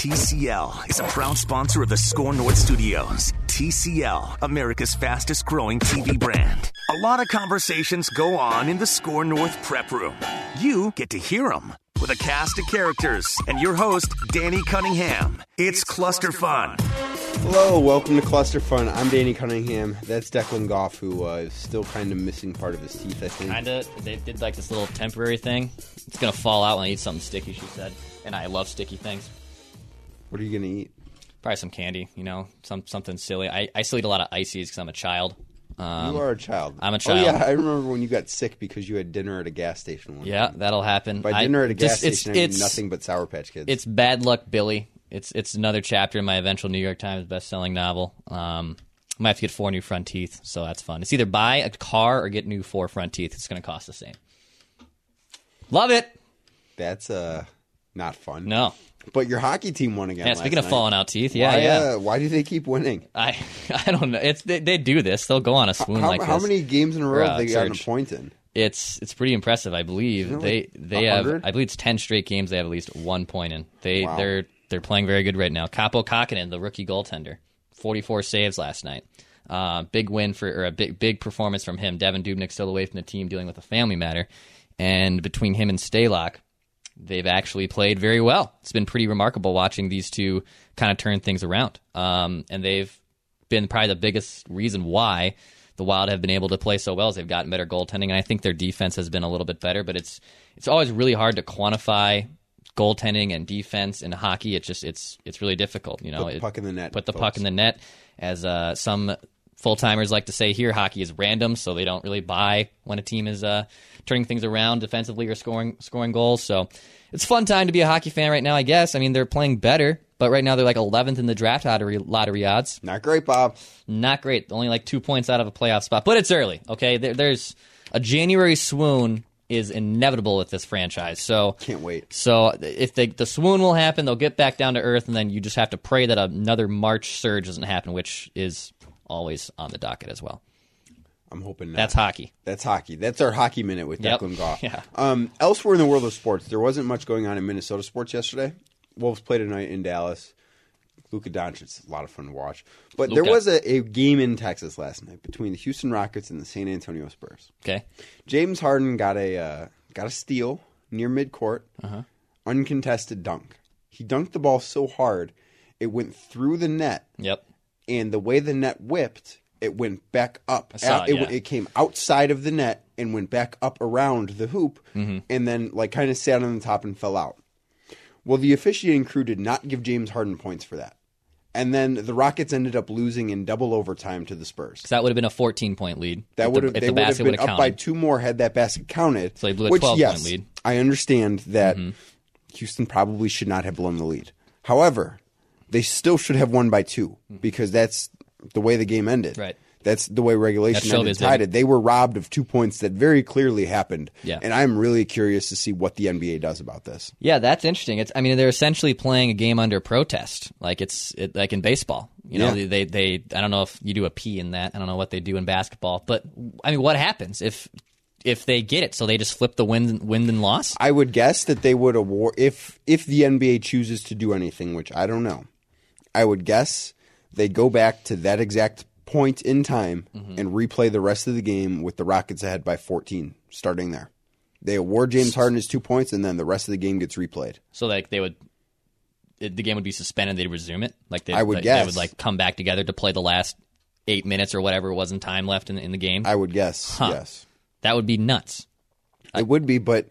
TCL is a proud sponsor of the SKOR North Studios. TCL, America's fastest growing TV brand. A lot of conversations go on in the SKOR North prep room. You get to hear them with a cast of characters and your host, Danny Cunningham. It's Cluster Fun. Hello, welcome to Cluster Fun. I'm Danny Cunningham. That's Declan Goff, who uh, is still kind of missing part of his teeth, I think. Kinda. They did like this little temporary thing. It's gonna fall out when I eat something sticky. She said, and I love sticky things. What are you going to eat? Probably some candy. You know, some something silly. I, I still eat a lot of ices because I'm a child. Um, you are a child. I'm a Oh, child. yeah, I remember when you got sick because you had dinner at a gas station one yeah, time. that'll happen. By I- dinner at a gas just- it's- station, I mean it's- nothing but Sour Patch Kids. It's bad luck, Billy. It's it's another chapter in my eventual New York Times best-selling novel. Um, I might have to get four new front teeth, so that's fun. It's either buy a car or get new four front teeth. It's going to cost the same. Love it. That's uh, not fun. No. But your hockey team won again Yeah. Speaking of night. falling out teeth, yeah, why, yeah. Uh, why do they keep winning? I I don't know. It's they, they do this. They'll go on a swoon How, like how this. many games in a row have they gotten a point in? It's it's pretty impressive. I believe they like they have. 100? I believe it's ten straight games. They have at least one point in. They Wow. they're they're playing very good right now. Kaapo Kahkonen, the rookie goaltender, forty four saves last night. Uh, big win for or a big big performance from him. Devan Dubnyk still away from the team, dealing with a family matter, and between him and Stalock, they've actually played very well. It's been pretty remarkable watching these two kind of turn things around. Um, and they've been probably the biggest reason why the Wild have been able to play so well is they've gotten better goaltending, and I think their defense has been a little bit better. But it's it's always really hard to quantify goaltending and defense in hockey. It's just it's it's really difficult. You know, Put the puck in the net, Put the folks. puck in the net, as uh, some full timers like to say here. Hockey is random, so they don't really buy when a team is uh, turning things around defensively or scoring scoring goals. So it's a fun time to be a hockey fan right now. I guess. I mean, they're playing better, but right now they're like 11th in the draft lottery lottery odds. Not great, Bob. Not great. Only like two points out of a playoff spot, but it's early. Okay, there, there's a January swoon is inevitable with this franchise. So Can't wait. so if they, the swoon will happen, they'll get back down to earth, and then you just have to pray that another March surge doesn't happen, which is always on the docket as well. I'm hoping not. That's hockey. That's hockey. That's our hockey minute with Yep. Declan Goff. Yeah. Um, elsewhere in the world of sports, there wasn't much going on in Minnesota sports yesterday. Wolves played tonight in Dallas. Luka Doncic, a lot of fun to watch. But there was a, a game in Texas last night between the Houston Rockets and the San Antonio Spurs. Okay. James Harden got a uh, got a steal near midcourt, Uh-huh. uncontested dunk. He dunked the ball so hard it went through the net, Yep. And the way the net whipped, it went back up. saw it, yeah. it came outside of the net and went back up around the hoop, Mm-hmm. and then like kind of sat on the top and fell out. Well, the officiating crew did not give James Harden points for that. And then the Rockets ended up losing in double overtime to the Spurs. So that would have been a 14 point lead. That would the, have if they the would have basket been up have by counted. two more had that basket counted. So they blew a which, 12 point yes, lead. I understand that Mm-hmm. Houston probably should not have blown the lead. However, they still should have won by two mm-hmm. because that's the way the game ended. Right. That's the way regulation ended. showbiz, Tied it. They were robbed of two points that very clearly happened. Yeah. And I'm really curious to see what the NBA does about this. Yeah, that's interesting. It's I mean they're essentially playing a game under protest, like it's it, like in baseball. You know, Yeah. they, they they I don't know if you do a P in that. I don't know what they do in basketball, but I mean, what happens if if they get it? So they just flip the win win and loss. I would guess that they would award if if the NBA chooses to do anything, which I don't know. I would guess they go back to that exact point in time Mm-hmm. and replay the rest of the game with the Rockets ahead by 14 starting there. They award James Harden his 2 points and then the rest of the game gets replayed. So like they would. It, the game would be suspended. They'd resume it. Like they, I would like, guess. they would like come back together to play the last eight minutes or whatever it was in time left in, in the game. I would guess. Yes. that would be nuts. It would be but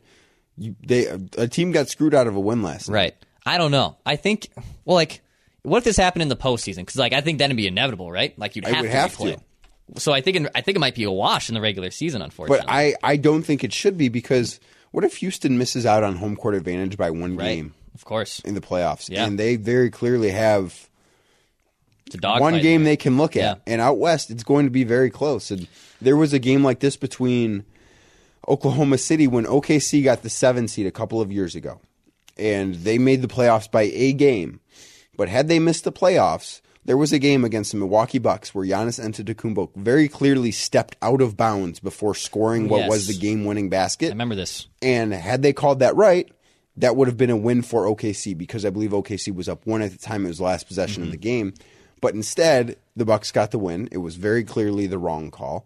you, they a team got screwed out of a win last night. Right. I don't know. I think. Well, like, what if this happened in the postseason? Because like I think that'd be inevitable, right? Like you'd I have would to have to. So I think I think it might be a wash in the regular season, unfortunately. But I, I don't think it should be because what if Houston misses out on home court advantage by one right, game? of course, in the playoffs, Yeah. and they very clearly have it's a dog. one game they can look at. Yeah. And out west, it's going to be very close. And there was a game like this between Oklahoma City when OKC got the seven seed a couple of years ago, and they made the playoffs by a game. But had they missed the playoffs, there was a game against the Milwaukee Bucks where Giannis Antetokounmpo very clearly stepped out of bounds before scoring what Yes. was the game-winning basket. I remember this. And had they called that right, that would have been a win for OKC because I believe OKC was up one at the time it was the last possession of the mm-hmm. game. But instead, the Bucks got the win. It was very clearly the wrong call.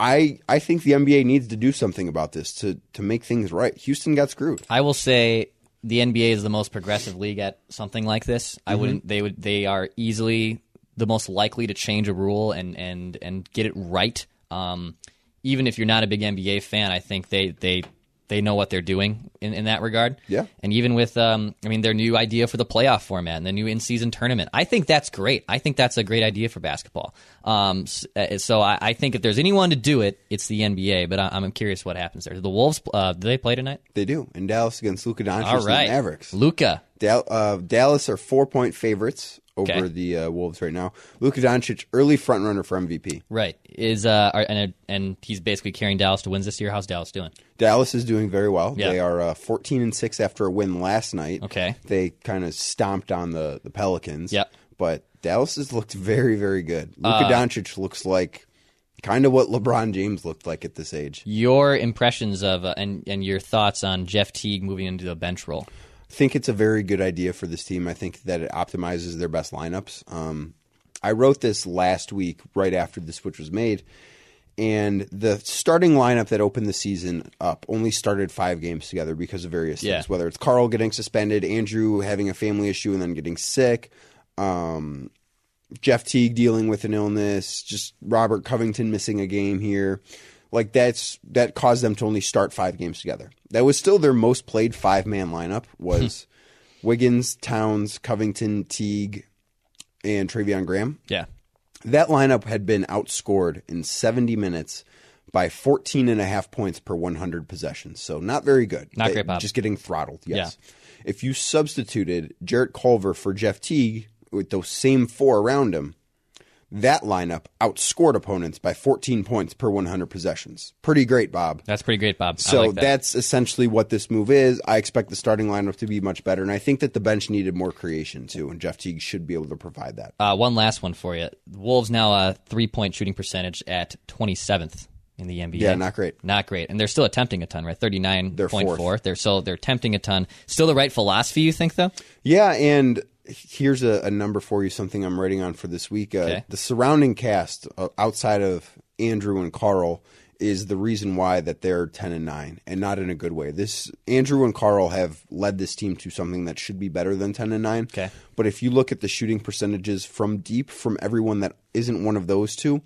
I I think the NBA needs to do something about this to to make things right. Houston got screwed. I will say the NBA is the most progressive league at something like this. I wouldn't. They would. They are easily the most likely to change a rule and and and get it right. Um, even if you're not a big NBA fan, I think they they they know what they're doing in, in that regard. Yeah. And even with, um, I mean, their new idea for the playoff format and the new in-season tournament, I think that's great. I think that's a great idea for basketball. Um, s- uh, so I, I think if there's anyone to do it, it's the NBA. But I, I'm curious what happens there. The Wolves, uh, do they play tonight? They do in Dallas against Luka Doncic All and right, the Mavericks. Luka. Dal- uh, Dallas are four point favorites over Okay. the uh, Wolves right now. Luka Doncic, early front runner for MVP. Right. Is uh and and he's basically carrying Dallas to wins this year. How's Dallas doing? Dallas is doing very well. Yeah. They are uh, 14 and 6 after a win last night. Okay. They kind of stomped on the, the Pelicans. Yep. But Dallas has looked very, very good. Uh, Luka Doncic looks like kind of what LeBron James looked like at this age. Your impressions of uh, and and your thoughts on Jeff Teague moving into the bench role. Think it's a very good idea for this team. I think that it optimizes their best lineups. Um, I wrote this last week, right after the switch was made, and the starting lineup that opened the season up only started five games together because of various Yeah. things. Whether it's Carl getting suspended, Andrew having a family issue and then getting sick, um, Jeff Teague dealing with an illness, just Robert Covington missing a game here. Like that's that caused them to only start five games together. That was still their most played five man lineup was Wiggins, Towns, Covington, Teague, and Treveon Graham. Yeah. That lineup had been outscored in 70 minutes by 14 and a half points per 100 possessions. So not very good. Not They- great, Bob. Just getting throttled, yes. If you substituted Jarrett Culver for Jeff Teague with those same four around him, that lineup outscored opponents by 14 points per 100 possessions. Pretty great, Bob. That's pretty great, Bob. So like that. that's essentially what this move is. I expect the starting lineup to be much better, and I think that the bench needed more creation too, and Jeff Teague should be able to provide that. Uh, one last one for you. The Wolves now a three point shooting percentage at 27th in the NBA. Yeah, not great. Not great. And they're still attempting a ton, right? 39.4. fourth. They're so they're attempting a ton. Still the right philosophy, you think though? Yeah, and here's a, a number for you, something I'm writing on for this week. Uh, Okay. The surrounding cast uh, outside of Andrew and Carl is the reason why that they're 10 and 9 and not in a good way. This Andrew and Carl have led this team to something that should be better than 10 and 9. Okay. But if you look at the shooting percentages from deep from everyone that isn't one of those 2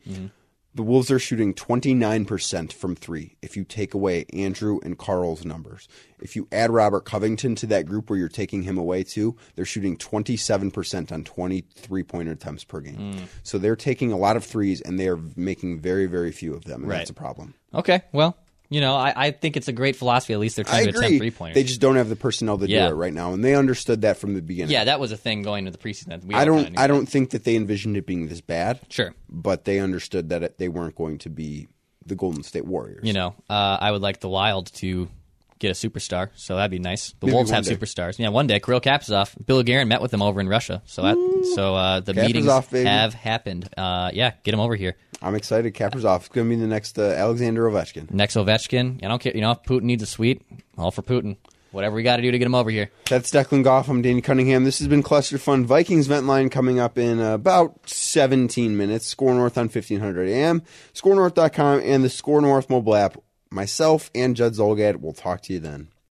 the Wolves are shooting 29% from three if you take away Andrew and Carl's numbers. If you add Robert Covington to that group where you're taking him away too, they're shooting 27% on 23 pointer attempts per game. Mm. So they're taking a lot of threes and they are making very, very few of them. And Right. that's a problem. Okay. Well, you know, I, I think it's a great philosophy. At least they're I trying to attempt agree. three pointers. They just don't have the personnel to Yeah. do it right now. And they understood that from the beginning. yeah, that was a thing going into the preseason. We I all don't. knew I don't think that they envisioned it being this bad. Sure. but they understood that it, they weren't going to be the Golden State Warriors. You know, uh, I would like the Wild to get a superstar, so that'd be nice. The Maybe Wolves have day. superstars. Yeah, one day. Kirill Kaprizov, Bill Guerin met with them over in Russia, so that so uh, the meetings baby. have happened. Uh, yeah, get him over here. I'm excited. Kaprizov is going to be the next uh, Alexander Ovechkin. Next Ovechkin. I don't care. You know, if Putin needs a suite, all for Putin. Whatever we got to do to get him over here. That's Declan Goff. I'm Danny Cunningham. This has been Cluster Fun. Vikings Vent Line coming up in about 17 minutes. SKOR North on 1500 AM, skornorth.com, and the SKOR North mobile app. Myself and Judd Zulgad will talk to you then.